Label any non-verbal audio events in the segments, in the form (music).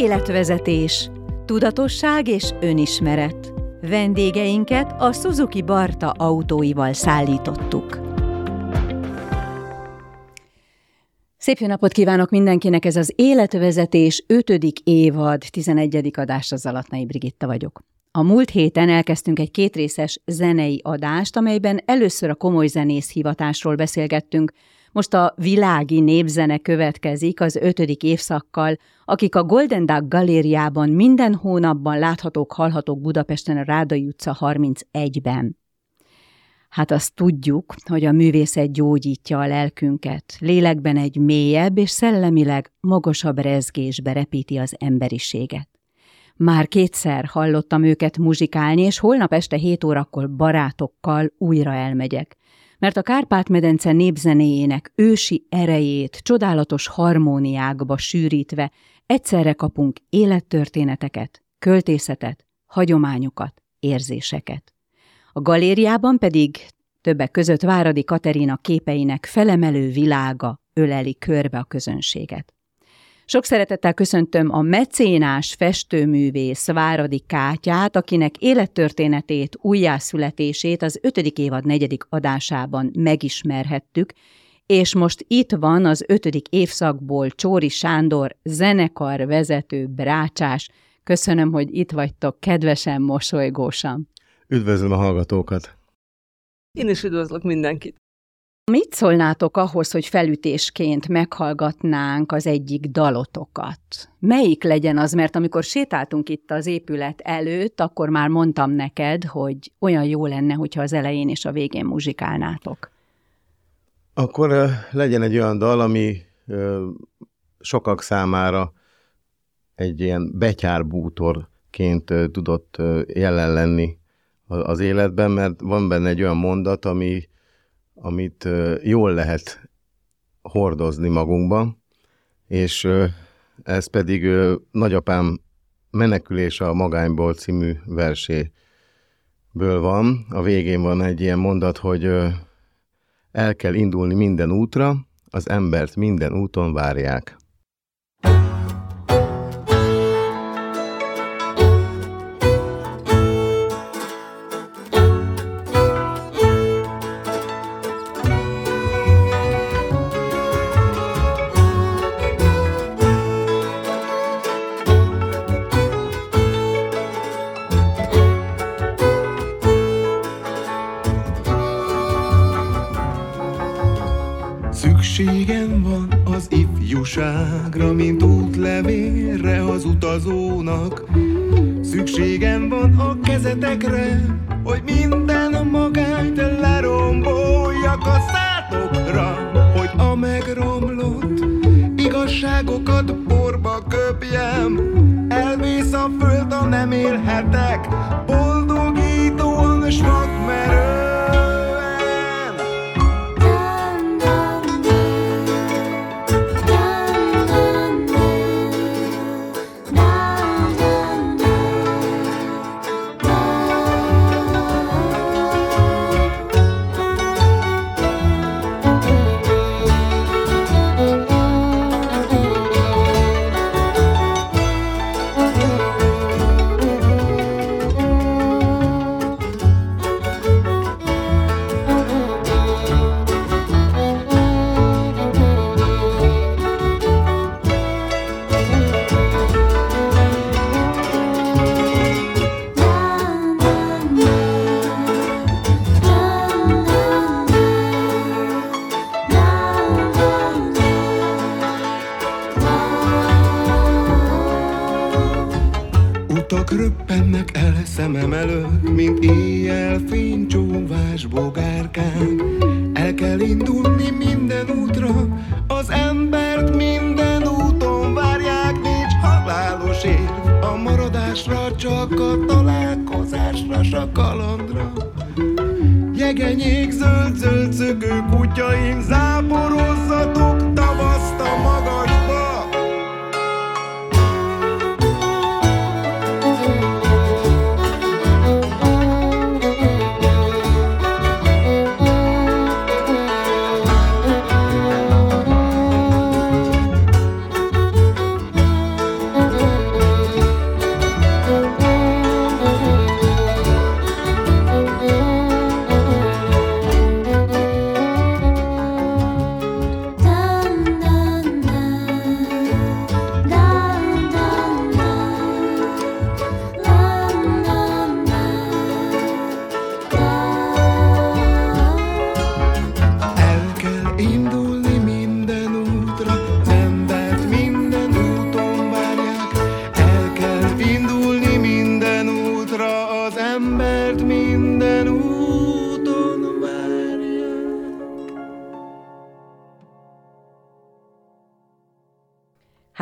Életvezetés, tudatosság és önismeret. Vendégeinket a Suzuki Barta autóival szállítottuk. Szép jó napot kívánok mindenkinek, ez az Életvezetés 5. évad 11. adás, az Alatnai Brigitta vagyok. A múlt héten elkezdtünk egy kétrészes zenei adást, amelyben először a komoly zenész hivatásról beszélgettünk, most a világi népzene következik az ötödik évszakkal, akik a Golden Duck galériában minden hónapban láthatók, hallhatók Budapesten a Rádai utca 31-ben. Hát azt tudjuk, hogy a művészet gyógyítja a lelkünket, lélekben egy mélyebb és szellemileg magasabb rezgésbe repíti az emberiséget. Már kétszer hallottam őket muzsikálni, és holnap este 7 órakor barátokkal újra elmegyek mert a Kárpát-medence népzenéjének ősi erejét csodálatos harmóniákba sűrítve egyszerre kapunk élettörténeteket, költészetet, hagyományokat, érzéseket. A galériában pedig többek között Váradi Katerina képeinek felemelő világa öleli körbe a közönséget. Sok szeretettel köszöntöm a mecénás festőművész Váradi Kátyát, akinek élettörténetét, újjászületését az ötödik évad negyedik adásában megismerhettük, és most itt van az ötödik évszakból Csóri Sándor, zenekar vezető brácsás. Köszönöm, hogy itt vagytok, kedvesen, mosolygósan. Üdvözlöm a hallgatókat! Én is üdvözlök mindenkit! Mit szólnátok ahhoz, hogy felütésként meghallgatnánk az egyik dalotokat? Melyik legyen az, mert amikor sétáltunk itt az épület előtt, akkor már mondtam neked, hogy olyan jó lenne, hogyha az elején és a végén muzsikálnátok. Akkor legyen egy olyan dal, ami sokak számára egy ilyen betyárbútorként tudott jelen lenni az életben, mert van benne egy olyan mondat, ami amit jól lehet hordozni magunkban, és ez pedig nagyapám Menekülés a magányból című verséből van. A végén van egy ilyen mondat, hogy el kell indulni minden útra, az embert minden úton várják. Ifjúságra, mint útlevélre az utazónak. Szükségem van a kezetekre, hogy minden magányt leromboljak a szátokra, hogy a megromlott igazságokat porba köpjem. Elvész a föld, a nem élhetek, boldogítóan s szemem előtt, mint éjjel fénycsóvás bogárkák. El kell indulni minden útra, az embert minden úton várják, nincs halálos ér. A maradásra, csak a találkozásra, s a kalandra. Jegenyék, zöld, zöld szögő kutyaim, záporozzatok tavaszt a magasba.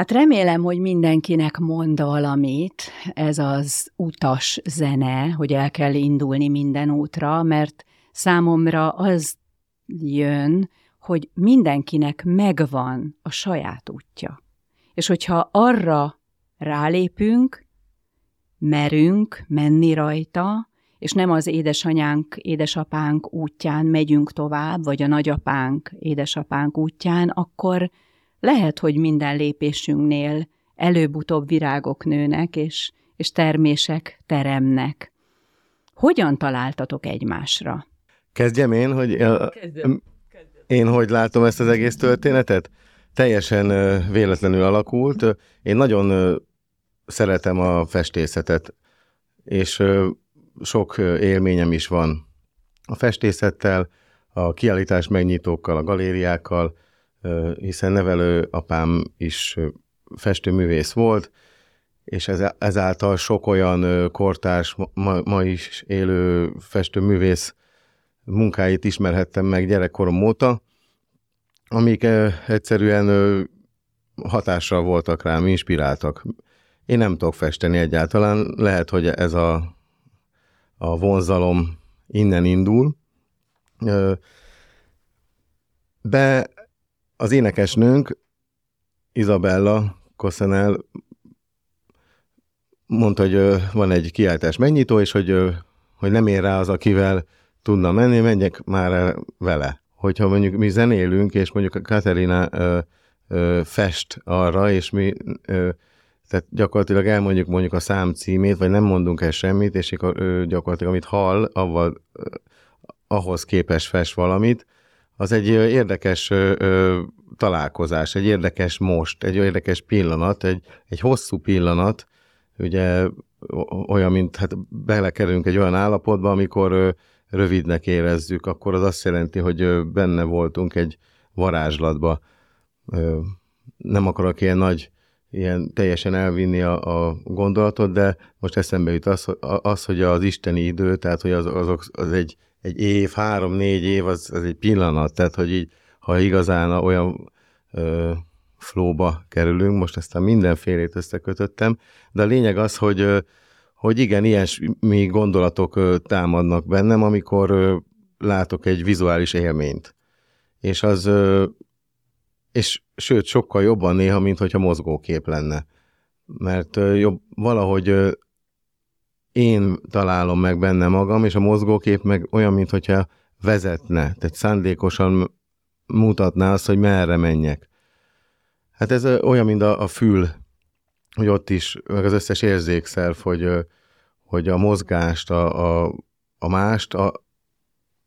Hát remélem, hogy mindenkinek mond valamit ez az utas zene, hogy el kell indulni minden útra, mert számomra az jön, hogy mindenkinek megvan a saját útja. És hogyha arra rálépünk, merünk menni rajta, és nem az édesanyánk, édesapánk útján megyünk tovább, vagy a nagyapánk, édesapánk útján, akkor lehet, hogy minden lépésünknél előbb-utóbb virágok nőnek, és, és termések teremnek. Hogyan találtatok egymásra? Kezdjem én, hogy Kezdjem. én hogy látom ezt az egész történetet? Teljesen véletlenül alakult. Én nagyon szeretem a festészetet, és sok élményem is van a festészettel, a kiállítás megnyitókkal, a galériákkal, hiszen nevelő apám is festőművész volt, és ez, ezáltal sok olyan kortárs, ma, ma is élő festőművész munkáit ismerhettem meg gyerekkorom óta, amik egyszerűen hatással voltak rám, inspiráltak. Én nem tudok festeni egyáltalán, lehet, hogy ez a, a vonzalom innen indul. De az énekesnőnk, Isabella Kossenel mondta, hogy van egy kiáltás megnyitó, és hogy, hogy nem ér rá az, akivel tudna menni, menjek már el vele. Hogyha mondjuk mi zenélünk, és mondjuk a Katerina ö, ö, fest arra, és mi ö, tehát gyakorlatilag elmondjuk mondjuk a szám címét, vagy nem mondunk el semmit, és akkor gyakorlatilag amit hall, avval ahhoz képes fest valamit, az egy érdekes találkozás, egy érdekes most, egy érdekes pillanat, egy, egy hosszú pillanat, ugye olyan, mint hát belekerülünk egy olyan állapotba, amikor rövidnek érezzük, akkor az azt jelenti, hogy benne voltunk egy varázslatba. Nem akarok ilyen nagy, ilyen teljesen elvinni a, a gondolatot, de most eszembe jut az, az, hogy az isteni idő, tehát hogy az, azok, az egy, egy év, három-négy év, az, az egy pillanat, tehát hogy így, ha igazán olyan ö, flóba kerülünk, most aztán mindenfélét összekötöttem, de a lényeg az, hogy, ö, hogy igen, ilyesmi gondolatok ö, támadnak bennem, amikor ö, látok egy vizuális élményt. És az, ö, és sőt, sokkal jobban néha, mint hogyha mozgókép lenne. Mert ö, jobb, valahogy ö, én találom meg benne magam, és a mozgókép meg olyan, mint hogyha vezetne, tehát szándékosan mutatná azt, hogy merre menjek. Hát ez olyan, mint a, a fül, hogy ott is, meg az összes érzékszerv, hogy, hogy a mozgást, a, a, a mást, a,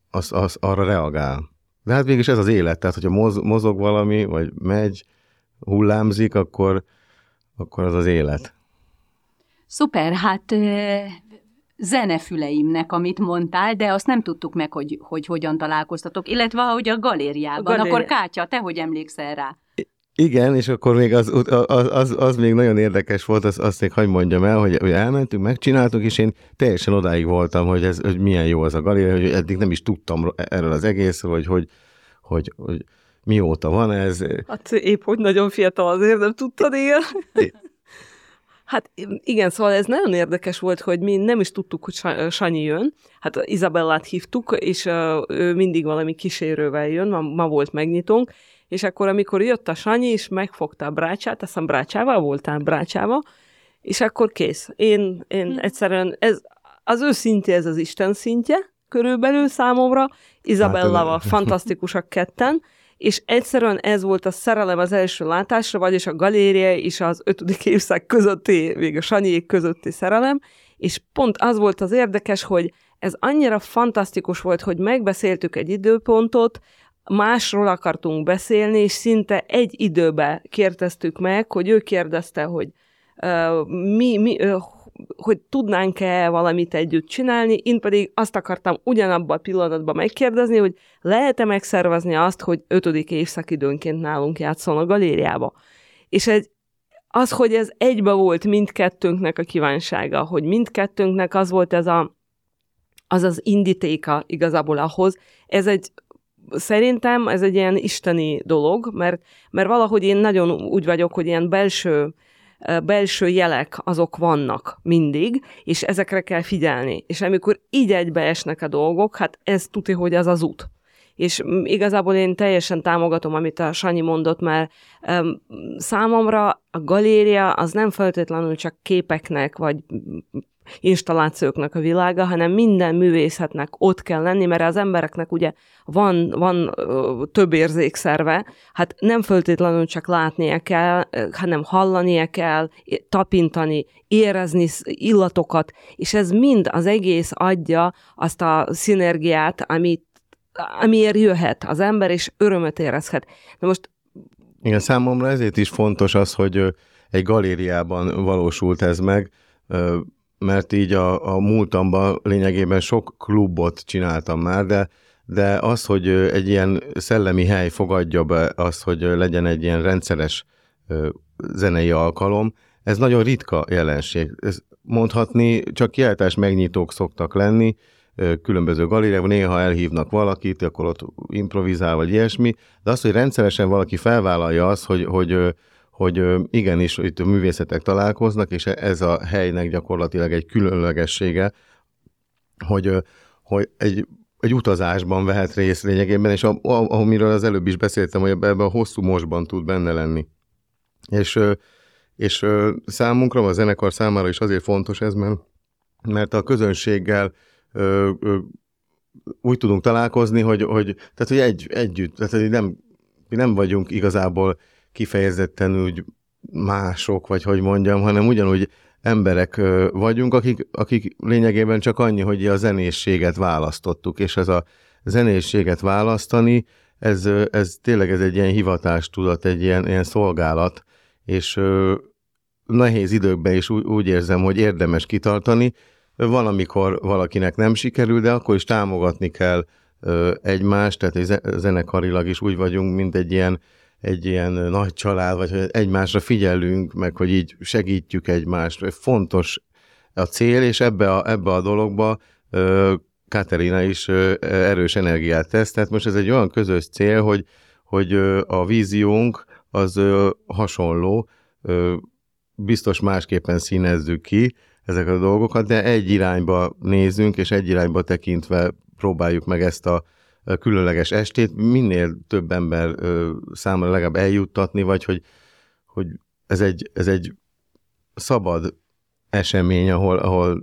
az, az arra reagál. De hát végig ez az élet, tehát hogyha moz, mozog valami, vagy megy, hullámzik, akkor, akkor az az élet. Szuper, hát zenefüleimnek, amit mondtál, de azt nem tudtuk meg, hogy, hogy hogyan találkoztatok, illetve ahogy a galériában. A galéri- Akkor Kátya, te hogy emlékszel rá? Igen, és akkor még az, az, az, az még nagyon érdekes volt, az, azt még hagyd mondjam el, hogy, hogy elmentünk, megcsináltuk, és én teljesen odáig voltam, hogy, ez, hogy milyen jó az a galéria, hogy eddig nem is tudtam erről az egészről, hogy, hogy, hogy, hogy mióta van ez. Hát épp, hogy nagyon fiatal azért, nem tudtad, igen. Hát igen, szóval ez nagyon érdekes volt, hogy mi nem is tudtuk, hogy Sa- Sanyi jön. Hát Izabellát hívtuk, és ő mindig valami kísérővel jön, ma, ma volt megnyitónk, és akkor, amikor jött a Sanyi, és megfogta a brácsát, azt hiszem brácsával voltál, brácsával, és akkor kész. Én, én egyszerűen, ez, az ő szintje, ez az Isten szintje, körülbelül számomra, Izabellával Hát, fantasztikusak ketten, és egyszerűen ez volt a szerelem az első látásra, vagyis a galéria és az ötödik évszak közötti, még a Sanyiék közötti szerelem, és pont az volt az érdekes, hogy ez annyira fantasztikus volt, hogy megbeszéltük egy időpontot, másról akartunk beszélni, és szinte egy időbe kérdeztük meg, hogy ő kérdezte, hogy uh, mi, mi, uh, hogy tudnánk-e valamit együtt csinálni, én pedig azt akartam ugyanabban a pillanatban megkérdezni, hogy lehet-e megszervezni azt, hogy ötödik évszakidőnként nálunk játszol a galériába. És egy, az, hogy ez egybe volt mindkettőnknek a kívánsága, hogy mindkettőnknek az volt ez a, az az indítéka igazából ahhoz, ez egy szerintem ez egy ilyen isteni dolog, mert, mert valahogy én nagyon úgy vagyok, hogy ilyen belső belső jelek azok vannak mindig, és ezekre kell figyelni. És amikor így egybeesnek a dolgok, hát ez tudja, hogy az az út. És igazából én teljesen támogatom, amit a Sanyi mondott, mert um, számomra a galéria az nem feltétlenül csak képeknek, vagy installációknak a világa, hanem minden művészetnek ott kell lenni, mert az embereknek ugye van, van ö, több érzékszerve, hát nem föltétlenül csak látnia kell, hanem hallania kell, tapintani, érezni illatokat, és ez mind az egész adja azt a szinergiát, amit amiért jöhet az ember, és örömet érezhet. Na most... Igen, számomra ezért is fontos az, hogy egy galériában valósult ez meg, mert így a, a múltamban lényegében sok klubot csináltam már, de, de az, hogy egy ilyen szellemi hely fogadja be azt, hogy legyen egy ilyen rendszeres zenei alkalom, ez nagyon ritka jelenség. Ez mondhatni, csak kiáltás megnyitók szoktak lenni, különböző galériában, néha elhívnak valakit, akkor ott improvizál, vagy ilyesmi, de az, hogy rendszeresen valaki felvállalja azt, hogy, hogy hogy igenis itt a művészetek találkoznak, és ez a helynek gyakorlatilag egy különlegessége, hogy, hogy egy, egy utazásban vehet részt lényegében, és amiről az előbb is beszéltem, hogy ebben a hosszú mosban tud benne lenni. És, és számunkra, a zenekar számára is azért fontos ez, mert, mert a közönséggel úgy tudunk találkozni, hogy, hogy, tehát, hogy egy, együtt, tehát hogy nem, mi nem vagyunk igazából kifejezetten úgy mások, vagy hogy mondjam, hanem ugyanúgy emberek vagyunk, akik, akik lényegében csak annyi, hogy a zenészséget választottuk, és ez a zenészséget választani, ez, ez tényleg ez egy ilyen hivatástudat, egy ilyen, ilyen szolgálat, és nehéz időkben is úgy, érzem, hogy érdemes kitartani. Van, amikor valakinek nem sikerül, de akkor is támogatni kell egymást, tehát zenekarilag is úgy vagyunk, mint egy ilyen egy ilyen nagy család, vagy hogy egymásra figyelünk, meg hogy így segítjük egymást. Fontos a cél, és ebbe a, ebbe a dologba Katerina is erős energiát tesz. Tehát most ez egy olyan közös cél, hogy, hogy a víziónk az hasonló, biztos másképpen színezzük ki ezek a dolgokat, de egy irányba nézünk, és egy irányba tekintve próbáljuk meg ezt a különleges estét minél több ember számára legalább eljuttatni, vagy hogy, hogy ez, egy, ez egy szabad esemény, ahol, ahol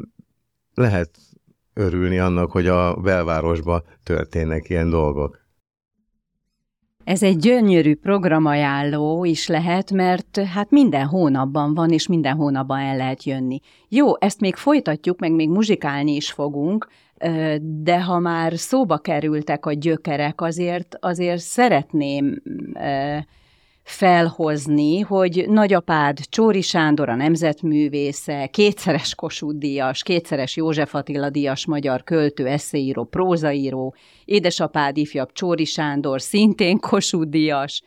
lehet örülni annak, hogy a belvárosba történnek ilyen dolgok. Ez egy gyönyörű programajánló is lehet, mert hát minden hónapban van, és minden hónapban el lehet jönni. Jó, ezt még folytatjuk, meg még muzsikálni is fogunk, de ha már szóba kerültek a gyökerek, azért, azért szeretném felhozni, hogy nagyapád Csóri Sándor, a nemzetművésze, kétszeres Kossuth Díjas, kétszeres József Attila Díjas magyar költő, eszéíró, prózaíró, édesapád ifjabb Csóri Sándor, szintén Kossuth Díjas,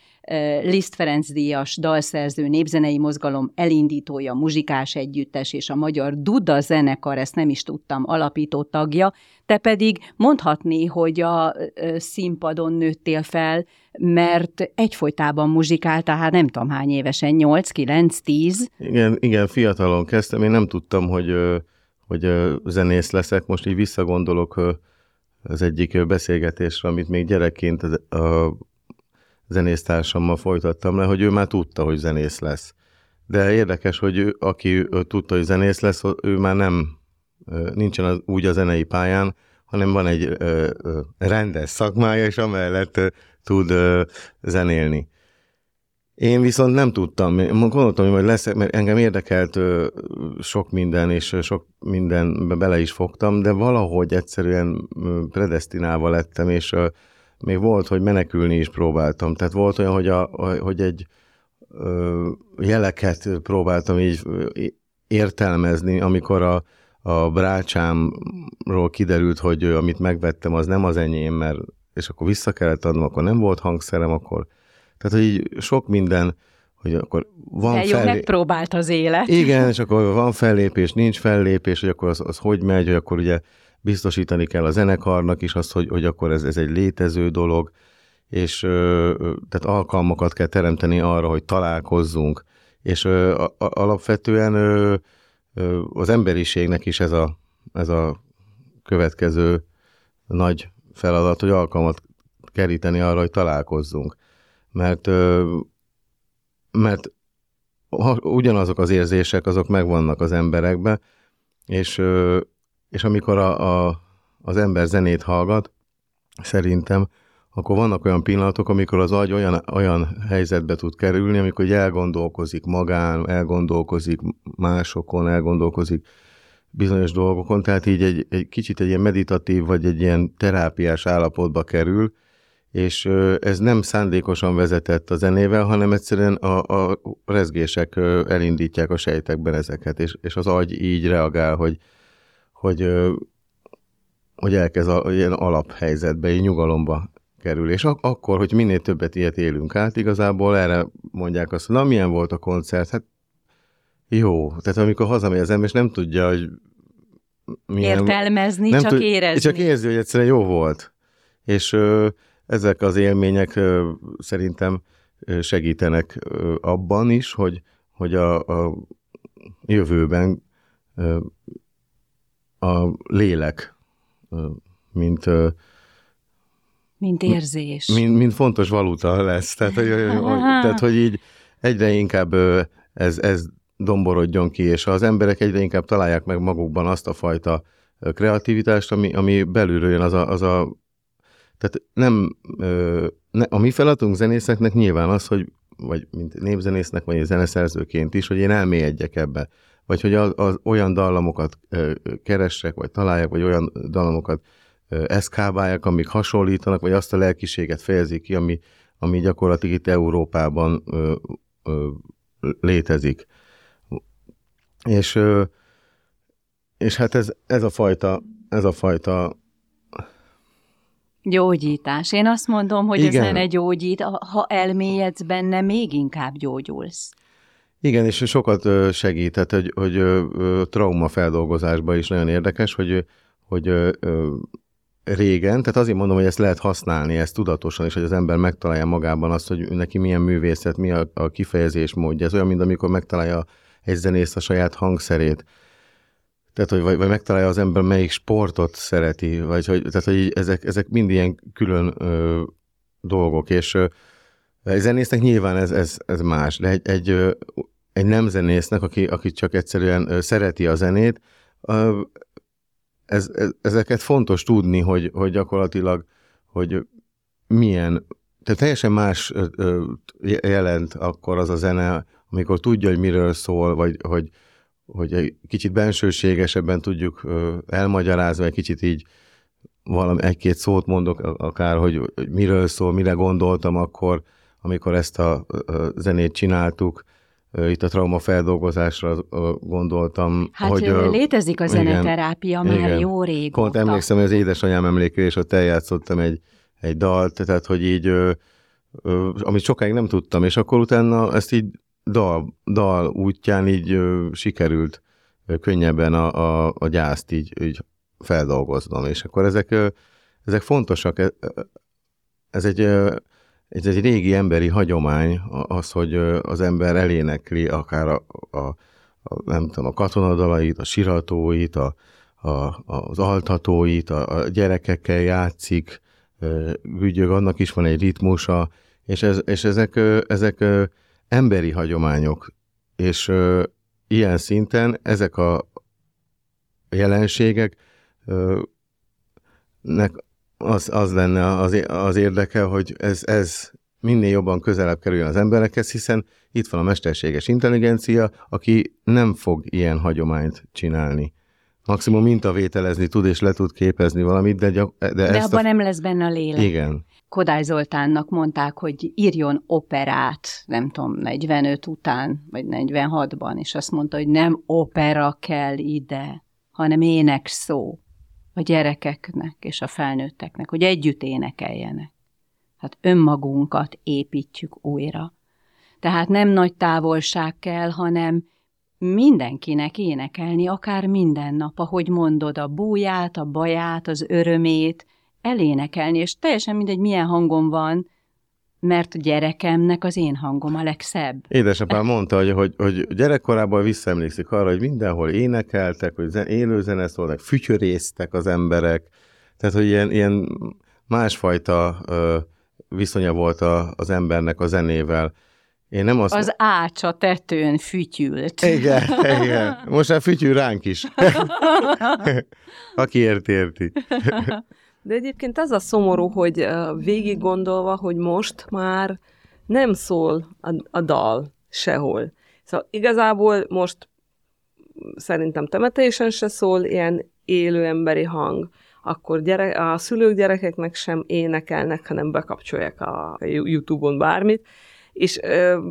Liszt Ferenc Díjas, dalszerző, népzenei mozgalom elindítója, muzsikás együttes és a Magyar Duda zenekar, ezt nem is tudtam, alapító tagja, te pedig mondhatni, hogy a színpadon nőttél fel, mert egyfolytában muzsikál, tehát nem tudom hány évesen, 8, 9, 10? Igen, igen, fiatalon kezdtem, én nem tudtam, hogy, hogy zenész leszek, most így visszagondolok az egyik beszélgetésre, amit még gyerekként a zenésztársammal folytattam le, hogy ő már tudta, hogy zenész lesz. De érdekes, hogy ő, aki ő tudta, hogy zenész lesz, ő már nem, nincsen az, úgy a zenei pályán, hanem van egy ö, ö, rendes szakmája, és amellett ö, tud ö, zenélni. Én viszont nem tudtam, gondoltam, hogy majd lesz, mert engem érdekelt ö, sok minden, és sok mindenbe bele is fogtam, de valahogy egyszerűen predestinálva lettem, és ö, még volt, hogy menekülni is próbáltam. Tehát volt olyan, hogy, a, hogy egy ö, jeleket próbáltam így értelmezni, amikor a, a brácsámról kiderült, hogy amit megvettem, az nem az enyém, mert és akkor vissza kellett adnom, akkor nem volt hangszerem, akkor tehát, hogy így sok minden, hogy akkor van De jó, fellé... megpróbált az élet. Igen, és akkor van fellépés, nincs fellépés, hogy akkor az, az hogy megy, hogy akkor ugye biztosítani kell a zenekarnak is azt, hogy, hogy akkor ez, ez egy létező dolog, és tehát alkalmakat kell teremteni arra, hogy találkozzunk, és alapvetően az emberiségnek is ez a, ez a következő nagy feladat, hogy alkalmat keríteni arra, hogy találkozzunk. Mert, mert ugyanazok az érzések, azok megvannak az emberekben, és, és amikor a, a, az ember zenét hallgat, szerintem, akkor vannak olyan pillanatok, amikor az agy olyan, olyan helyzetbe tud kerülni, amikor elgondolkozik magán, elgondolkozik másokon, elgondolkozik bizonyos dolgokon, tehát így egy, egy kicsit egy ilyen meditatív, vagy egy ilyen terápiás állapotba kerül, és ez nem szándékosan vezetett a zenével, hanem egyszerűen a, a rezgések elindítják a sejtekben ezeket, és, és az agy így reagál, hogy, hogy, hogy elkezd a, ilyen alaphelyzetbe, egy nyugalomba kerül. És ak- akkor, hogy minél többet ilyet élünk át, igazából erre mondják azt, hogy na milyen volt a koncert, hát jó. Tehát amikor hazamegy az ember, és nem tudja, hogy milyen... Értelmezni, nem csak tud, érezni. Csak érzi, hogy egyszerűen jó volt. És ö, ezek az élmények ö, szerintem segítenek ö, abban is, hogy, hogy a, a jövőben ö, a lélek, mint mint érzés. Mint, mint fontos valuta lesz. Tehát, hogy, hogy, tehát, hogy így egyre inkább ez, ez domborodjon ki, és az emberek egyre inkább találják meg magukban azt a fajta kreativitást, ami, ami belülről jön, az a, az a tehát nem, ne, a mi feladatunk zenészeknek nyilván az, hogy vagy mint népzenésznek, vagy zeneszerzőként is, hogy én elmélyedjek ebbe. Vagy hogy az, az olyan dallamokat keressek, vagy találjak, vagy olyan dallamokat eszkábálják, amik hasonlítanak, vagy azt a lelkiséget fejezik ki, ami, ami gyakorlatilag itt Európában ö, ö, létezik. És, ö, és hát ez, ez a fajta, ez a fajta Gyógyítás. Én azt mondom, hogy Igen. ezen egy gyógyít, ha elmélyedsz benne, még inkább gyógyulsz. Igen, és sokat segített, hogy, hogy trauma feldolgozásban is nagyon érdekes, hogy, hogy régen, tehát azért mondom, hogy ezt lehet használni, ezt tudatosan, és hogy az ember megtalálja magában azt, hogy neki milyen művészet, mi a, a kifejezés módja. Ez olyan, mint amikor megtalálja egy zenész a saját hangszerét. Tehát, hogy vagy, vagy megtalálja az ember, melyik sportot szereti, vagy hogy, tehát, hogy ezek, ezek mind ilyen külön ö, dolgok, és ö, egy zenésznek nyilván ez, ez, ez más, de egy, egy, egy nem zenésznek, aki, aki csak egyszerűen szereti a zenét, ez, ez, ezeket fontos tudni, hogy, hogy gyakorlatilag, hogy milyen, tehát teljesen más jelent akkor az a zene, amikor tudja, hogy miről szól, vagy hogy, hogy egy kicsit bensőségesebben tudjuk elmagyarázni, egy kicsit így valami egy-két szót mondok, akár, hogy, miről szól, mire gondoltam akkor, amikor ezt a zenét csináltuk, itt a trauma feldolgozásra gondoltam. Hát hogy, létezik a zeneterápia igen, már igen. jó régóta. Pont emlékszem, hogy az édesanyám emlékére, és ott eljátszottam egy, egy dalt, tehát hogy így, amit sokáig nem tudtam, és akkor utána ezt így dal, dal útján így sikerült könnyebben a, a, a gyászt így, így feldolgoznom, és akkor ezek, ezek fontosak. Ez, ez egy ez egy régi emberi hagyomány, az, hogy az ember elénekli akár a, a, a nem tudom, a katonadalait, a siratóit, a, a, az altatóit, a, a gyerekekkel játszik, ügyög, annak is van egy ritmusa, és, ez, és ezek, ezek emberi hagyományok, és ilyen szinten ezek a jelenségek nek az, az lenne az, az érdeke, hogy ez, ez minél jobban közelebb kerüljön az emberekhez, hiszen itt van a mesterséges intelligencia, aki nem fog ilyen hagyományt csinálni. Maximum mintavételezni tud, és le tud képezni valamit, de, gyak, de, de ezt abban a... nem lesz benne a lélek. Igen. Kodály Zoltánnak mondták, hogy írjon operát, nem tudom, 45 után, vagy 46-ban, és azt mondta, hogy nem opera kell ide, hanem ének szó a gyerekeknek és a felnőtteknek, hogy együtt énekeljenek. Hát önmagunkat építjük újra. Tehát nem nagy távolság kell, hanem mindenkinek énekelni, akár minden nap, ahogy mondod, a búját, a baját, az örömét, elénekelni, és teljesen mindegy, milyen hangom van, mert a gyerekemnek az én hangom a legszebb. Édesapám mondta, hogy, hogy, hogy gyerekkorában visszaemlékszik arra, hogy mindenhol énekeltek, hogy zen, élő zene szólnak, fütyörésztek az emberek, tehát, hogy ilyen, ilyen másfajta ö, viszonya volt a, az embernek a zenével. Én nem azt... Az ács a tetőn fütyült. Igen, igen. Most már fütyül ránk is. (laughs) Aki érti, érti. De egyébként az a szomorú, hogy végig gondolva, hogy most már nem szól a, a dal sehol. Szóval igazából most szerintem temetésen se szól ilyen élő emberi hang, akkor gyere, a szülők gyerekeknek sem énekelnek, hanem bekapcsolják a YouTube-on bármit, és ö,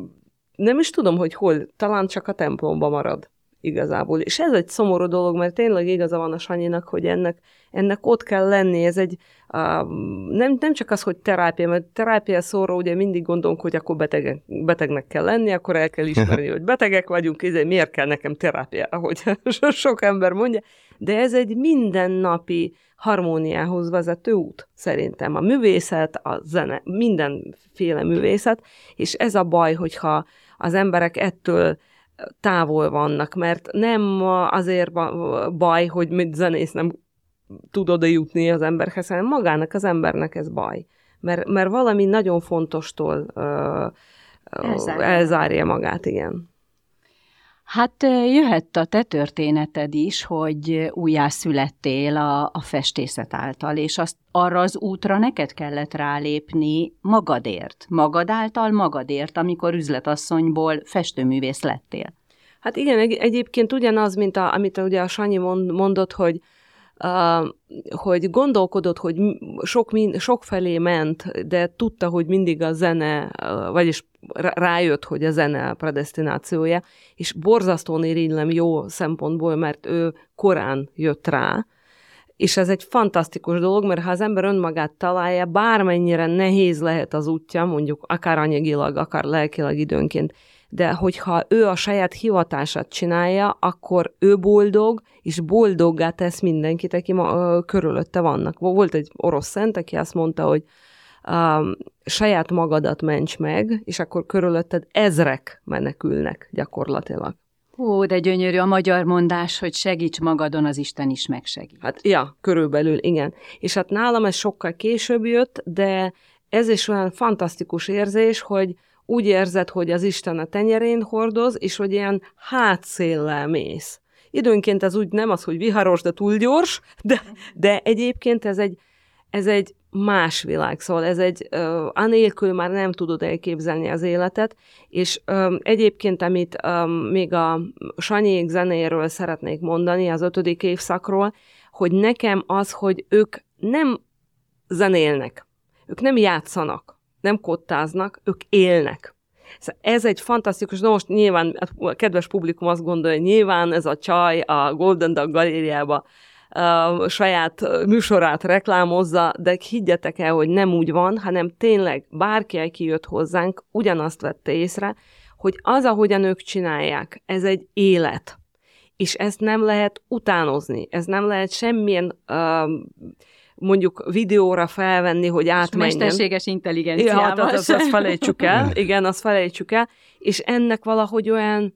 nem is tudom, hogy hol, talán csak a templomba marad igazából. És ez egy szomorú dolog, mert tényleg igaza van a Sanyinak, hogy ennek, ennek ott kell lenni, ez egy, uh, nem, nem csak az, hogy terápia, mert terápia szóra ugye mindig gondolunk, hogy akkor beteg, betegnek kell lenni, akkor el kell ismerni, (laughs) hogy betegek vagyunk, ezért miért kell nekem terápia, ahogy (laughs) sok ember mondja, de ez egy mindennapi harmóniához vezető út, szerintem. A művészet, a zene, mindenféle művészet, és ez a baj, hogyha az emberek ettől távol vannak, mert nem azért baj, hogy mit zenész nem tud oda jutni az emberhez, hanem magának az embernek ez baj. Mert, mert valami nagyon fontostól uh, elzárja. elzárja magát, igen. Hát jöhet a te történeted is, hogy újjászülettél a, a festészet által, és azt arra az útra neked kellett rálépni magadért, magad által magadért, amikor üzletasszonyból festőművész lettél. Hát igen, egy, egyébként ugyanaz, mint a, amit ugye a Sanyi mond, mondott, hogy hogy gondolkodott, hogy sok, sok felé ment, de tudta, hogy mindig a zene, vagyis rájött, hogy a zene a predestinációja, és borzasztóan irigylem jó szempontból, mert ő korán jött rá, és ez egy fantasztikus dolog, mert ha az ember önmagát találja, bármennyire nehéz lehet az útja, mondjuk akár anyagilag, akár lelkileg időnként, de hogyha ő a saját hivatását csinálja, akkor ő boldog, és boldoggá tesz mindenkit, aki ma, ö, körülötte vannak. Volt egy orosz szent, aki azt mondta, hogy um, saját magadat ments meg, és akkor körülötted ezrek menekülnek gyakorlatilag. Ó, de gyönyörű a magyar mondás, hogy segíts magadon, az Isten is megsegít. Hát, ja, körülbelül, igen. És hát nálam ez sokkal később jött, de ez is olyan fantasztikus érzés, hogy úgy érzed, hogy az Isten a tenyerén hordoz, és hogy ilyen hátszéllel mész. Időnként ez úgy nem az, hogy viharos, de túl gyors, de, de egyébként ez egy, ez egy más világ, szóval ez egy, uh, anélkül már nem tudod elképzelni az életet, és um, egyébként, amit um, még a Sanyék zenéről szeretnék mondani, az ötödik évszakról, hogy nekem az, hogy ők nem zenélnek, ők nem játszanak, nem kottáznak, ők élnek. Szóval ez egy fantasztikus, de most nyilván a kedves publikum azt gondolja, hogy nyilván ez a csaj a Golden Dog galériába a saját műsorát reklámozza, de higgyetek el, hogy nem úgy van, hanem tényleg bárki, aki jött hozzánk, ugyanazt vette észre, hogy az, ahogyan ők csinálják, ez egy élet. És ezt nem lehet utánozni, ez nem lehet semmilyen uh, mondjuk videóra felvenni, hogy átmenjen. Mesterséges intelligenciával. Ja, hát azt, azt, azt felejtsük el, (laughs) igen, azt felejtsük el, és ennek valahogy olyan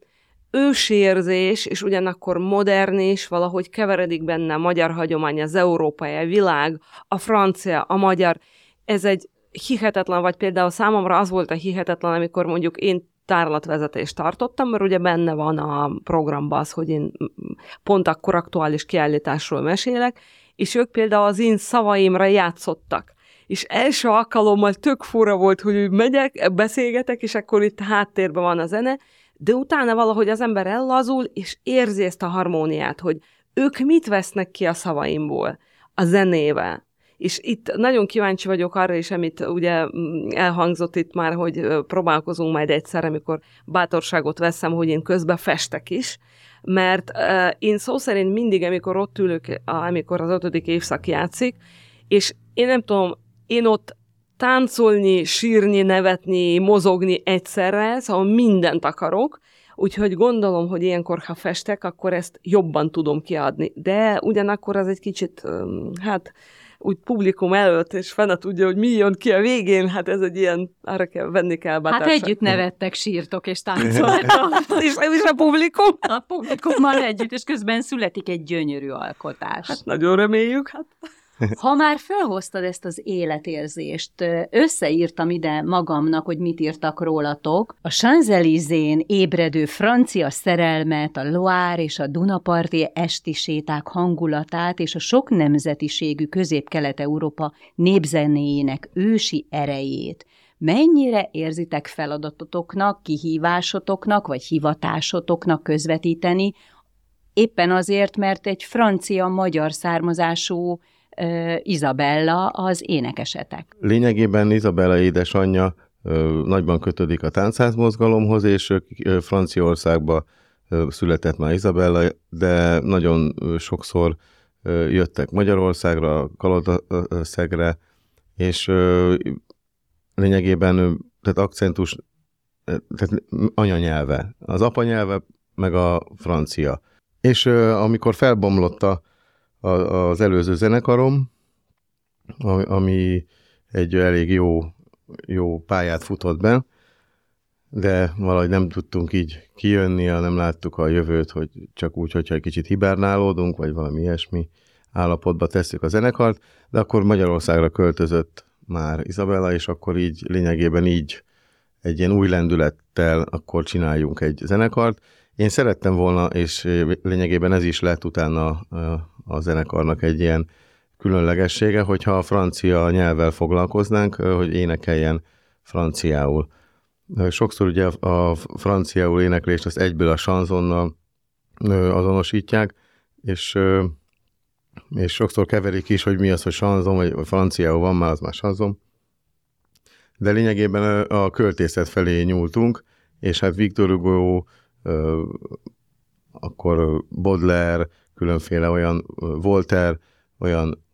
ősérzés, és ugyanakkor modern is, valahogy keveredik benne a magyar hagyomány, az európai, a világ, a francia, a magyar. Ez egy hihetetlen, vagy például számomra az volt a hihetetlen, amikor mondjuk én tárlatvezetést tartottam, mert ugye benne van a programban az, hogy én pont akkor aktuális kiállításról mesélek, és ők például az én szavaimra játszottak. És első alkalommal tök fura volt, hogy megyek, beszélgetek, és akkor itt háttérben van a zene, de utána valahogy az ember ellazul, és érzi ezt a harmóniát, hogy ők mit vesznek ki a szavaimból, a zenével. És itt nagyon kíváncsi vagyok arra is, amit ugye mm, elhangzott itt már, hogy próbálkozunk majd egyszer, amikor bátorságot veszem, hogy én közben festek is, mert uh, én szó szerint mindig, amikor ott ülök, amikor az ötödik évszak játszik, és én nem tudom, én ott táncolni, sírni, nevetni, mozogni egyszerre, szóval mindent akarok, úgyhogy gondolom, hogy ilyenkor, ha festek, akkor ezt jobban tudom kiadni. De ugyanakkor az egy kicsit, hát úgy publikum előtt, és fene tudja, hogy mi jön ki a végén, hát ez egy ilyen, arra kell venni kell bátárság. Hát együtt nevettek, sírtok és táncoltok. (laughs) és, és a publikum? A publikummal együtt, és közben születik egy gyönyörű alkotás. Hát nagyon reméljük, hát. Ha már felhoztad ezt az életérzést, összeírtam ide magamnak, hogy mit írtak rólatok. A Sanzelizén ébredő francia szerelmet, a Loire és a Dunaparti esti séták hangulatát és a sok nemzetiségű közép-kelet-európa népzenéjének ősi erejét mennyire érzitek feladatotoknak, kihívásotoknak vagy hivatásotoknak közvetíteni, éppen azért, mert egy francia-magyar származású Izabella az énekesetek. Lényegében Izabella édesanyja nagyban kötődik a táncházmozgalomhoz, és Franciaországba született már Izabella, de nagyon sokszor jöttek Magyarországra, Kalodaszegre, és lényegében tehát akcentus, tehát anyanyelve, az apanyelve, meg a francia. És amikor felbomlott a az előző zenekarom, ami egy elég jó, jó pályát futott be, de valahogy nem tudtunk így kijönni, nem láttuk a jövőt, hogy csak úgy, hogyha egy kicsit hibernálódunk, vagy valami ilyesmi állapotba tesszük a zenekart, de akkor Magyarországra költözött már Izabella, és akkor így lényegében így egy ilyen új lendülettel akkor csináljunk egy zenekart. Én szerettem volna, és lényegében ez is lett utána zenekarnak egy ilyen különlegessége, hogyha a francia nyelvvel foglalkoznánk, hogy énekeljen franciául. Sokszor ugye a franciául éneklést az egyből a sanzonnal azonosítják, és, és sokszor keverik is, hogy mi az, hogy sanzon, vagy franciául van már, az már sanzon. De lényegében a költészet felé nyúltunk, és hát Victor Hugo, akkor Baudelaire, különféle olyan Voltaire, olyan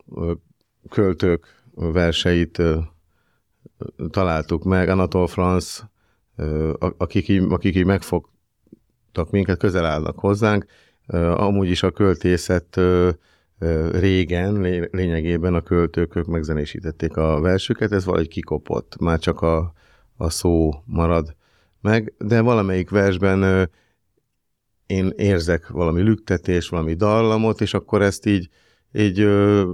költők verseit találtuk meg, Anatole France, akik, akik így megfogtak minket, közel állnak hozzánk. Amúgy is a költészet régen, lényegében a költők ők megzenésítették a versüket, ez valahogy kikopott, már csak a, a szó marad meg, de valamelyik versben én érzek valami lüktetés, valami dallamot, és akkor ezt így, így ö,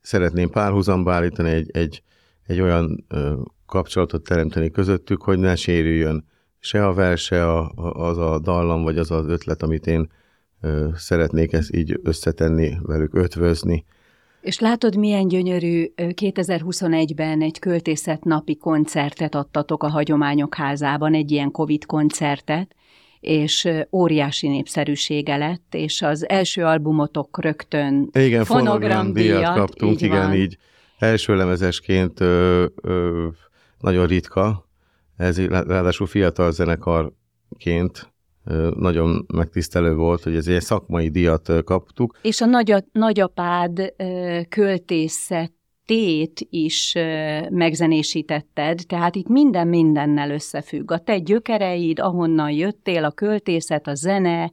szeretném párhuzamba állítani, egy, egy, egy olyan ö, kapcsolatot teremteni közöttük, hogy ne sérüljön se a vers, se a, az a dallam, vagy az az ötlet, amit én ö, szeretnék ezt így összetenni, velük ötvözni. És látod, milyen gyönyörű 2021-ben egy költészet napi koncertet adtatok a Hagyományok Házában, egy ilyen Covid koncertet, és óriási népszerűsége lett, és az első albumotok rögtön igen, fonogramdíjat kaptunk, így igen, van. így első lemezesként ö, ö, nagyon ritka, ez ráadásul fiatal zenekarként nagyon megtisztelő volt, hogy ez egy szakmai díjat kaptuk. És a nagy, nagyapád költészet tét is megzenésítetted, tehát itt minden mindennel összefügg. A te gyökereid, ahonnan jöttél, a költészet, a zene,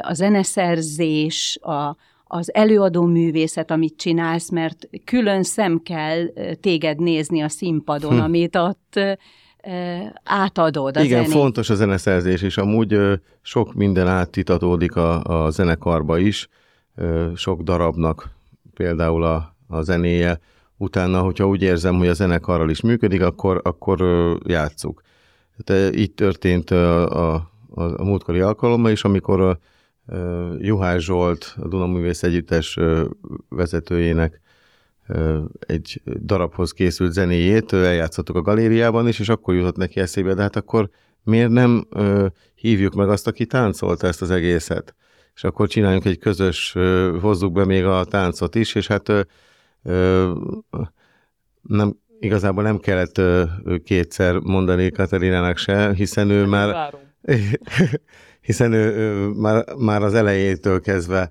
a zeneszerzés, a, az előadó művészet, amit csinálsz, mert külön szem kell téged nézni a színpadon, hm. amit ott átadod a Igen, zenét. fontos a zeneszerzés, és amúgy sok minden áttitatódik a, a zenekarba is, sok darabnak például a a zenéje, utána, hogyha úgy érzem, hogy a zenekarral is működik, akkor, akkor játsszuk. Tehát így történt a, a, a múltkori alkalommal is, amikor a, a Juhász Zsolt, a Dunaművész Együttes vezetőjének egy darabhoz készült zenéjét eljátszottuk a galériában is, és akkor jutott neki eszébe, de hát akkor miért nem hívjuk meg azt, aki táncolta ezt az egészet? És akkor csináljunk egy közös, hozzuk be még a táncot is, és hát nem, igazából nem kellett kétszer mondani Katarinának se, hiszen ő már, (laughs) hiszen ő, ő már, már az elejétől kezdve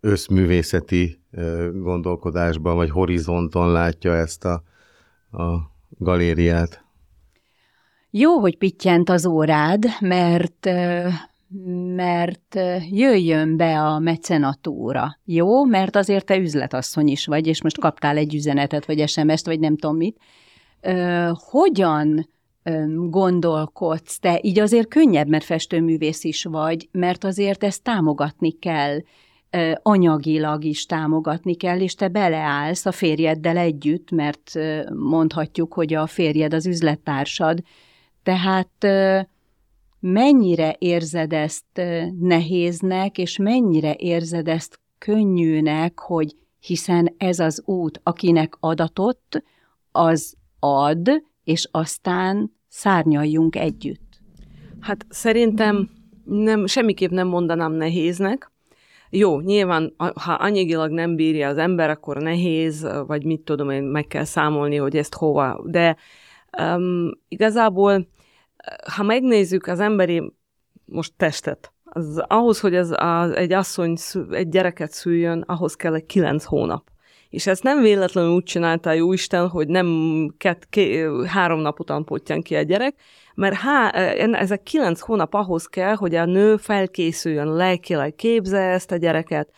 összművészeti gondolkodásban, vagy horizonton látja ezt a, a galériát. Jó, hogy pittyent az órád, mert mert jöjjön be a mecenatúra, jó? Mert azért te üzletasszony is vagy, és most kaptál egy üzenetet, vagy SMS-t, vagy nem tudom mit. Hogyan gondolkodsz te? Így azért könnyebb, mert festőművész is vagy, mert azért ezt támogatni kell, anyagilag is támogatni kell, és te beleállsz a férjeddel együtt, mert mondhatjuk, hogy a férjed az üzlettársad. Tehát mennyire érzed ezt nehéznek, és mennyire érzed ezt könnyűnek, hogy hiszen ez az út, akinek adatott, az ad, és aztán szárnyaljunk együtt. Hát szerintem nem, semmiképp nem mondanám nehéznek. Jó, nyilván, ha anyagilag nem bírja az ember, akkor nehéz, vagy mit tudom én, meg kell számolni, hogy ezt hova. De um, igazából ha megnézzük az emberi most testet, az, ahhoz, hogy ez az, egy asszony egy gyereket szüljön, ahhoz kell egy kilenc hónap. És ezt nem véletlenül úgy csinálta a Jóisten, hogy nem két, ké, három nap után potyan ki a gyerek, mert há, ezek kilenc hónap ahhoz kell, hogy a nő felkészüljön, lelkileg képze ezt a gyereket,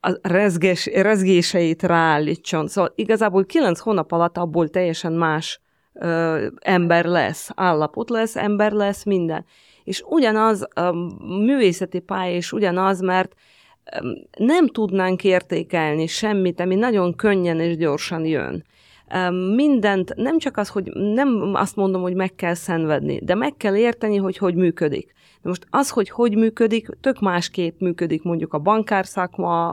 a rezgés, rezgéseit ráállítson. Szóval igazából kilenc hónap alatt abból teljesen más ö, ember lesz, állapot lesz, ember lesz, minden. És ugyanaz a művészeti pálya is ugyanaz, mert nem tudnánk értékelni semmit, ami nagyon könnyen és gyorsan jön. Mindent, nem csak az, hogy nem azt mondom, hogy meg kell szenvedni, de meg kell érteni, hogy hogy működik. De most az, hogy hogy működik, tök másképp működik mondjuk a bankár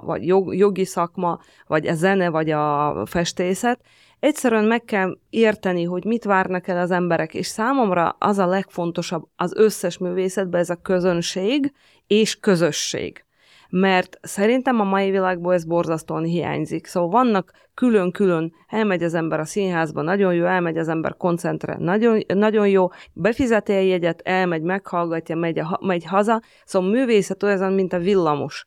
vagy jogi szakma, vagy a zene, vagy a festészet, Egyszerűen meg kell érteni, hogy mit várnak el az emberek, és számomra az a legfontosabb az összes művészetben, ez a közönség és közösség. Mert szerintem a mai világból ez borzasztóan hiányzik. Szóval vannak külön-külön, elmegy az ember a színházba, nagyon jó, elmegy az ember koncentre, nagyon, nagyon jó, befizeti a jegyet, elmegy, meghallgatja, megy, a, megy haza. Szóval művészet olyan, mint a villamos.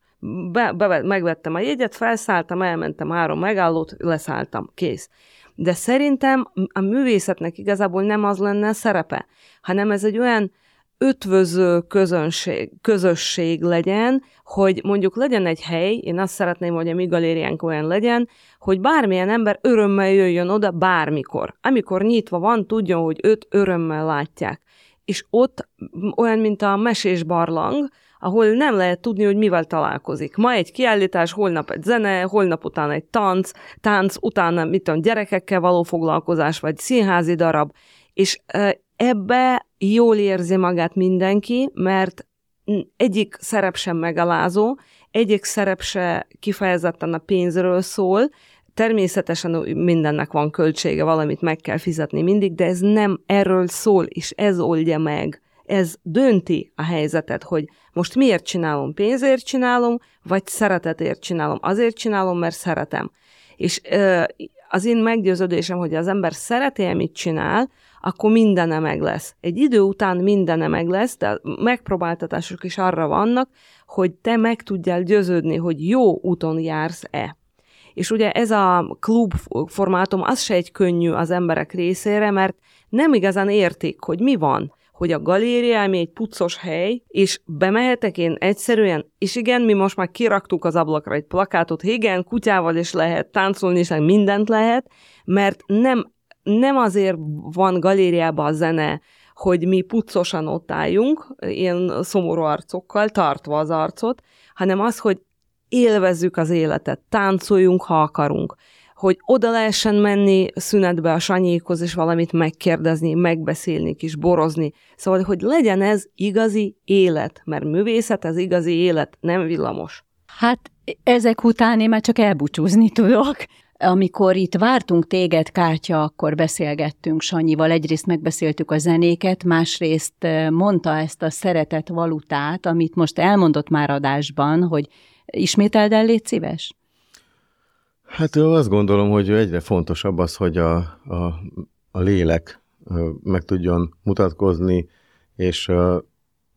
Be, be, megvettem a jegyet, felszálltam, elmentem három megállót, leszálltam, kész. De szerintem a művészetnek igazából nem az lenne szerepe, hanem ez egy olyan ötvöző közönség, közösség legyen, hogy mondjuk legyen egy hely, én azt szeretném, hogy a mi galériánk olyan legyen, hogy bármilyen ember örömmel jöjjön oda bármikor. Amikor nyitva van, tudjon, hogy őt örömmel látják. És ott olyan, mint a mesés barlang, ahol nem lehet tudni, hogy mivel találkozik. Ma egy kiállítás, holnap egy zene, holnap után egy tánc, tánc utána, mit tudom, gyerekekkel való foglalkozás, vagy színházi darab, és ebbe jól érzi magát mindenki, mert egyik szerep sem megalázó, egyik szerep se kifejezetten a pénzről szól, Természetesen mindennek van költsége, valamit meg kell fizetni mindig, de ez nem erről szól, és ez oldja meg ez dönti a helyzetet, hogy most miért csinálom, pénzért csinálom, vagy szeretetért csinálom. Azért csinálom, mert szeretem. És az én meggyőződésem, hogy az ember szereti, amit csinál, akkor mindene meg lesz. Egy idő után mindene meg lesz, de megpróbáltatások is arra vannak, hogy te meg tudjál győződni, hogy jó úton jársz-e. És ugye ez a klub formátum, az se egy könnyű az emberek részére, mert nem igazán értik, hogy mi van hogy a galéria, egy puccos hely, és bemehetek én egyszerűen, és igen, mi most már kiraktuk az ablakra egy plakátot, igen, kutyával is lehet táncolni, és mindent lehet, mert nem, nem azért van galériában a zene, hogy mi puccosan ott álljunk, ilyen szomorú arcokkal, tartva az arcot, hanem az, hogy élvezzük az életet, táncoljunk, ha akarunk hogy oda lehessen menni szünetbe a Sanyékhoz, és valamit megkérdezni, megbeszélni, kis borozni. Szóval, hogy legyen ez igazi élet, mert művészet az igazi élet, nem villamos. Hát ezek után én már csak elbúcsúzni tudok. Amikor itt vártunk téged, Kátya, akkor beszélgettünk Sanyival. Egyrészt megbeszéltük a zenéket, másrészt eh, mondta ezt a szeretet valutát, amit most elmondott már adásban, hogy ismételd el, légy szíves? Hát azt gondolom, hogy egyre fontosabb az, hogy a, a, a lélek meg tudjon mutatkozni, és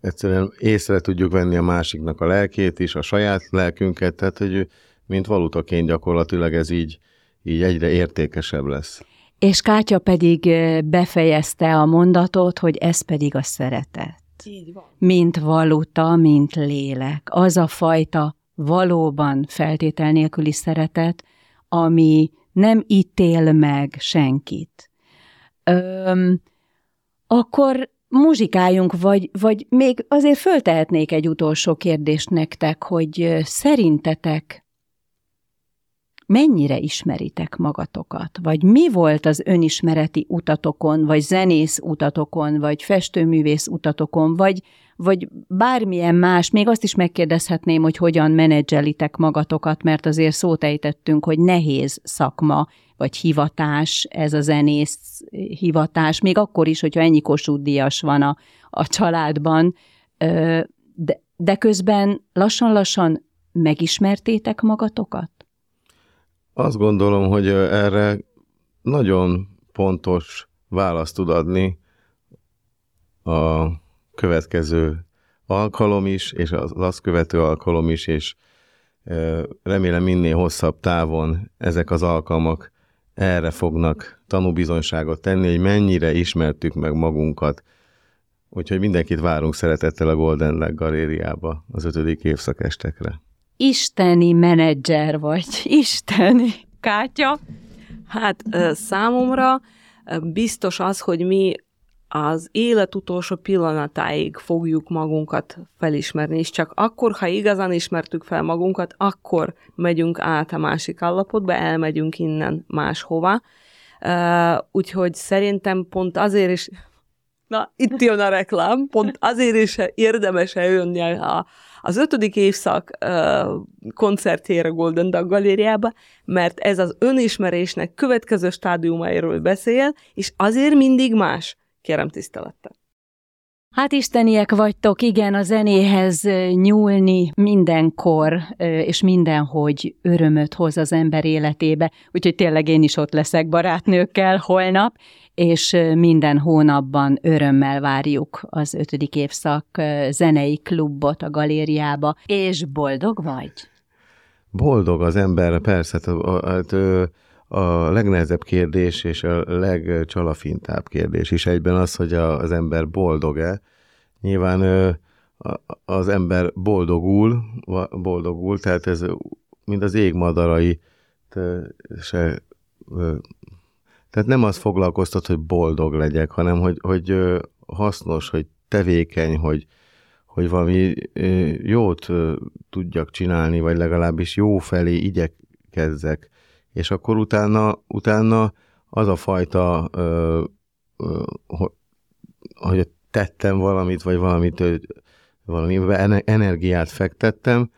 egyszerűen észre tudjuk venni a másiknak a lelkét is, a saját lelkünket, tehát hogy mint valutaként gyakorlatilag ez így, így egyre értékesebb lesz. És Kátya pedig befejezte a mondatot, hogy ez pedig a szeretet. Így van. Mint valuta, mint lélek. Az a fajta valóban feltétel nélküli szeretet, ami nem ítél meg senkit. Öm, akkor muzsikáljunk, vagy, vagy még azért föltehetnék egy utolsó kérdést nektek, hogy szerintetek mennyire ismeritek magatokat? Vagy mi volt az önismereti utatokon, vagy zenész utatokon, vagy festőművész utatokon, vagy, vagy bármilyen más, még azt is megkérdezhetném, hogy hogyan menedzselitek magatokat, mert azért szót ejtettünk, hogy nehéz szakma, vagy hivatás, ez a zenész hivatás, még akkor is, hogyha ennyi Kossuth van a, a családban, de, de közben lassan-lassan megismertétek magatokat? Azt gondolom, hogy erre nagyon pontos választ tud adni a következő alkalom is, és az azt követő alkalom is, és remélem minél hosszabb távon ezek az alkalmak erre fognak tanúbizonyságot tenni, hogy mennyire ismertük meg magunkat. Úgyhogy mindenkit várunk szeretettel a Golden Leg galériába az ötödik évszakestekre isteni menedzser vagy, (laughs) isteni Kátya? Hát számomra biztos az, hogy mi az élet utolsó pillanatáig fogjuk magunkat felismerni, és csak akkor, ha igazán ismertük fel magunkat, akkor megyünk át a másik állapotba, elmegyünk innen máshova. Úgyhogy szerintem pont azért is, na, itt jön a reklám, pont azért is érdemes eljönni a, az ötödik évszak koncertjére Golden Dog galériába, mert ez az önismerésnek következő stádiumairól beszél, és azért mindig más. Kérem tisztelettel. Hát isteniek vagytok, igen, a zenéhez nyúlni mindenkor és mindenhogy örömöt hoz az ember életébe. Úgyhogy tényleg én is ott leszek barátnőkkel holnap, és minden hónapban örömmel várjuk az ötödik évszak zenei klubot a galériába. És boldog vagy? Boldog az ember, persze. Hát, a legnehezebb kérdés és a legcsalafintább kérdés is egyben az, hogy az ember boldog-e. Nyilván az ember boldogul, boldogul, tehát ez mind az égmadarai se tehát nem az foglalkoztat, hogy boldog legyek, hanem hogy, hogy hasznos, hogy tevékeny, hogy, hogy valami jót tudjak csinálni, vagy legalábbis jó felé igyekezzek. És akkor utána, utána az a fajta, hogy tettem valamit, vagy valamit, valami energiát fektettem,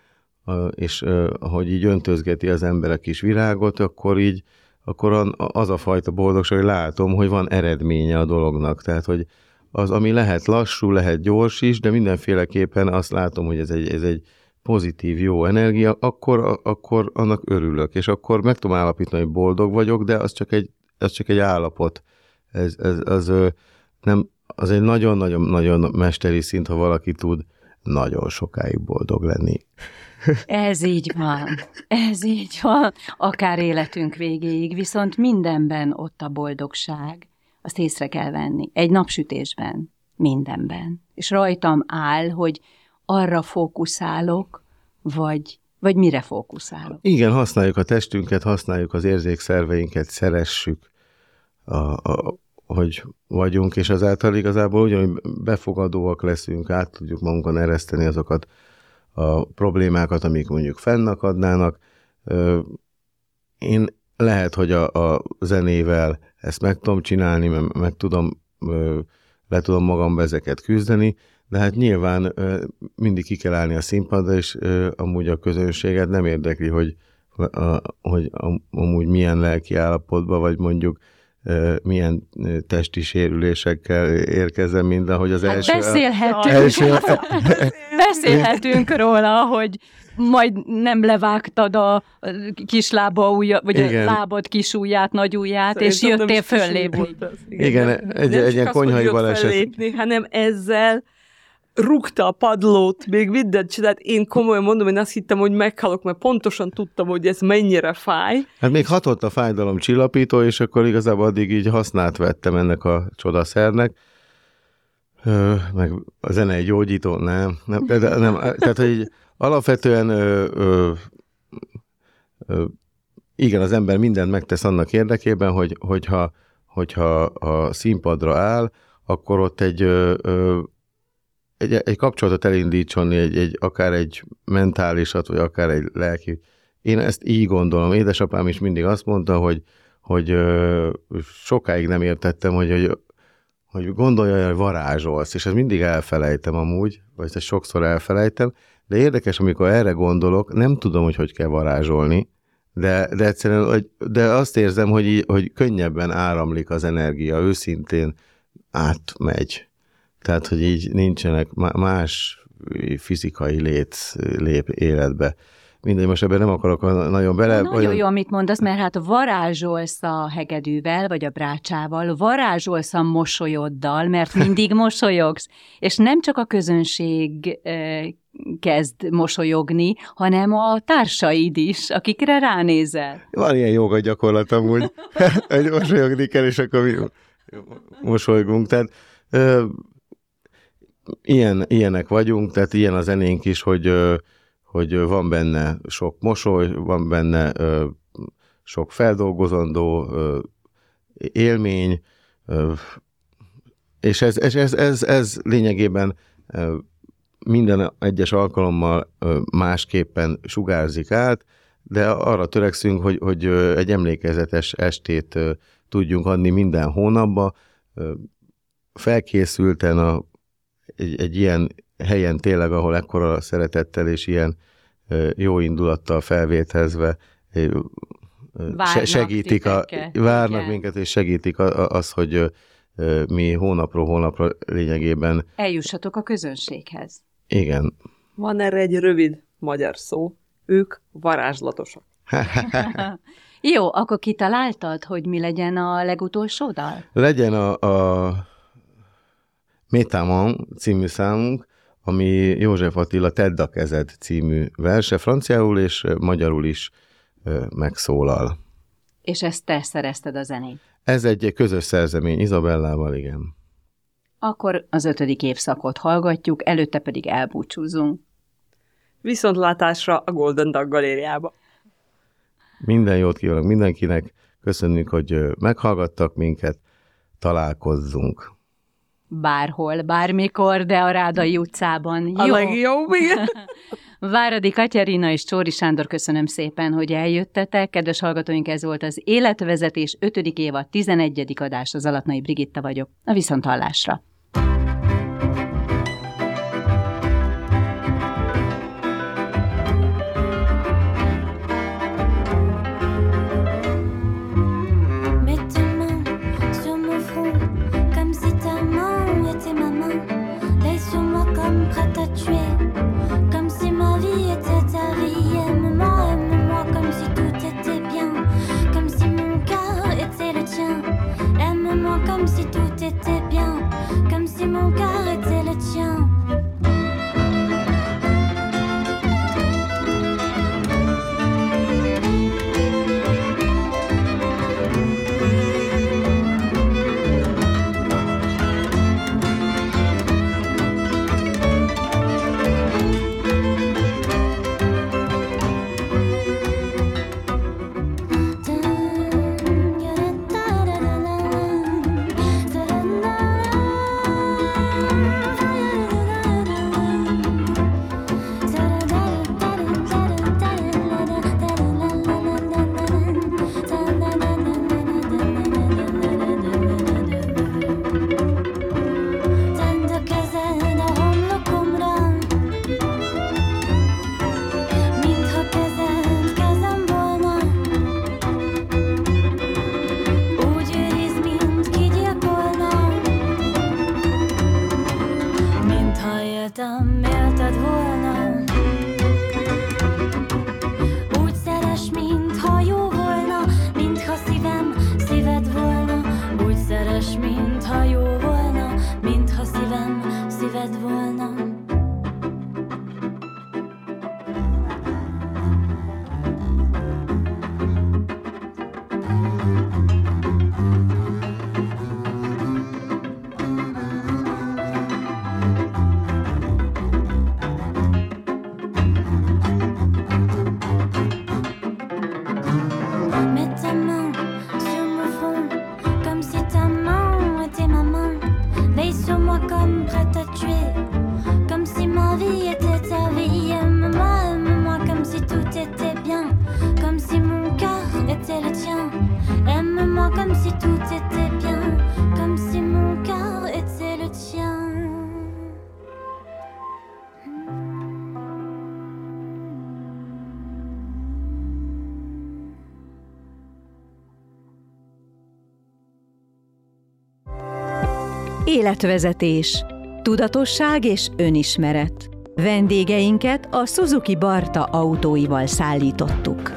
és hogy így öntözgeti az ember a kis virágot, akkor így akkor az a fajta boldogság, hogy látom, hogy van eredménye a dolognak. Tehát, hogy az, ami lehet lassú, lehet gyors is, de mindenféleképpen azt látom, hogy ez egy, ez egy pozitív, jó energia, akkor, akkor annak örülök, és akkor meg tudom állapítani, hogy boldog vagyok, de az csak egy, az csak egy állapot. Ez, ez az, nem, az egy nagyon-nagyon-nagyon mesteri szint, ha valaki tud nagyon sokáig boldog lenni. Ez így van, ez így van, akár életünk végéig, viszont mindenben ott a boldogság, azt észre kell venni, egy napsütésben, mindenben. És rajtam áll, hogy arra fókuszálok, vagy, vagy mire fókuszálok. Igen, használjuk a testünket, használjuk az érzékszerveinket, szeressük, a, a, hogy vagyunk, és azáltal igazából ugyanúgy befogadóak leszünk, át tudjuk magunkon ereszteni azokat a problémákat, amik mondjuk fennakadnának. Én lehet, hogy a, a zenével ezt meg tudom csinálni, meg, meg tudom, le tudom magam ezeket küzdeni, de hát nyilván mindig ki kell állni a színpadra, és amúgy a közönséget nem érdekli, hogy, hogy amúgy milyen lelki állapotban, vagy mondjuk milyen testi sérülésekkel érkezem minden, hogy az hát első... Beszélhetünk, első... (laughs) beszélhetünk róla, hogy majd nem levágtad a kislába ujja, vagy Igen. a lábad kis ujját, nagy ujját, és Szerintem jöttél föllépni. Igen, nem- egy- egy ilyen konyhai baleset. fellépni, hanem ezzel rúgta a padlót, még mindent csinált. Én komolyan mondom, én azt hittem, hogy meghalok, mert pontosan tudtam, hogy ez mennyire fáj. Hát még hatott a fájdalom csillapító, és akkor igazából addig így hasznát vettem ennek a csodaszernek. Ö, meg a zenei gyógyító, nem. nem, nem tehát, hogy alapvetően ö, ö, ö, igen, az ember mindent megtesz annak érdekében, hogy, hogyha, hogyha a színpadra áll, akkor ott egy, ö, ö, egy, egy kapcsolatot elindítson, egy, egy, akár egy mentálisat, vagy akár egy lelki. Én ezt így gondolom. Édesapám is mindig azt mondta, hogy, hogy sokáig nem értettem, hogy, hogy, hogy gondolja, hogy varázsolsz, és ezt mindig elfelejtem amúgy, vagy ezt sokszor elfelejtem, de érdekes, amikor erre gondolok, nem tudom, hogy hogy kell varázsolni, de, de egyszerűen, de azt érzem, hogy, hogy könnyebben áramlik az energia, őszintén átmegy. Tehát, hogy így nincsenek má- más fizikai lét lép életbe. Mindegy, most ebben nem akarok nagyon bele. Nagyon jó, amit mondasz, mert hát varázsolsz a hegedűvel, vagy a brácsával, varázsolsz a mosolyoddal, mert (laughs) mindig mosolyogsz, és nem csak a közönség kezd mosolyogni, hanem a társaid is, akikre ránézel. Van ilyen joga gyakorlat amúgy, (laughs) hogy mosolyogni kell, és akkor mi mosolygunk. Tehát ilyen, ilyenek vagyunk, tehát ilyen a zenénk is, hogy, hogy van benne sok mosoly, van benne sok feldolgozandó élmény, és ez, ez, ez, ez, ez lényegében minden egyes alkalommal másképpen sugárzik át, de arra törekszünk, hogy, hogy egy emlékezetes estét tudjunk adni minden hónapba, felkészülten a, egy, egy ilyen helyen tényleg, ahol ekkora szeretettel és ilyen jó indulattal felvételezve Várnak segítik, a, várnak igen. minket, és segítik az, hogy mi hónapról hónapra lényegében, Eljussatok a közönséghez. igen, Van erre egy rövid magyar szó. Ők varázslatosak. (laughs) Jó, akkor kitaláltad, hogy mi legyen a legutolsó dal? Legyen a, a Métamon című számunk, ami József Attila Tedd a kezed című verse, franciául és magyarul is megszólal. És ezt te szerezted a zenét. Ez egy közös szerzemény Izabellával, igen. Akkor az ötödik évszakot hallgatjuk, előtte pedig elbúcsúzunk. Viszontlátásra a Golden Dog galériába. Minden jót kívánok mindenkinek, köszönjük, hogy meghallgattak minket, találkozzunk. Bárhol, bármikor, de a Rádai utcában. A Jó. legjobb, igen. (laughs) Váradi Katyarina és Csóri Sándor, köszönöm szépen, hogy eljöttetek. Kedves hallgatóink, ez volt az Életvezetés 5. évad 11. adás, az Alatnai Brigitta vagyok. A viszonthallásra. életvezetés, tudatosság és önismeret. Vendégeinket a Suzuki Barta autóival szállítottuk.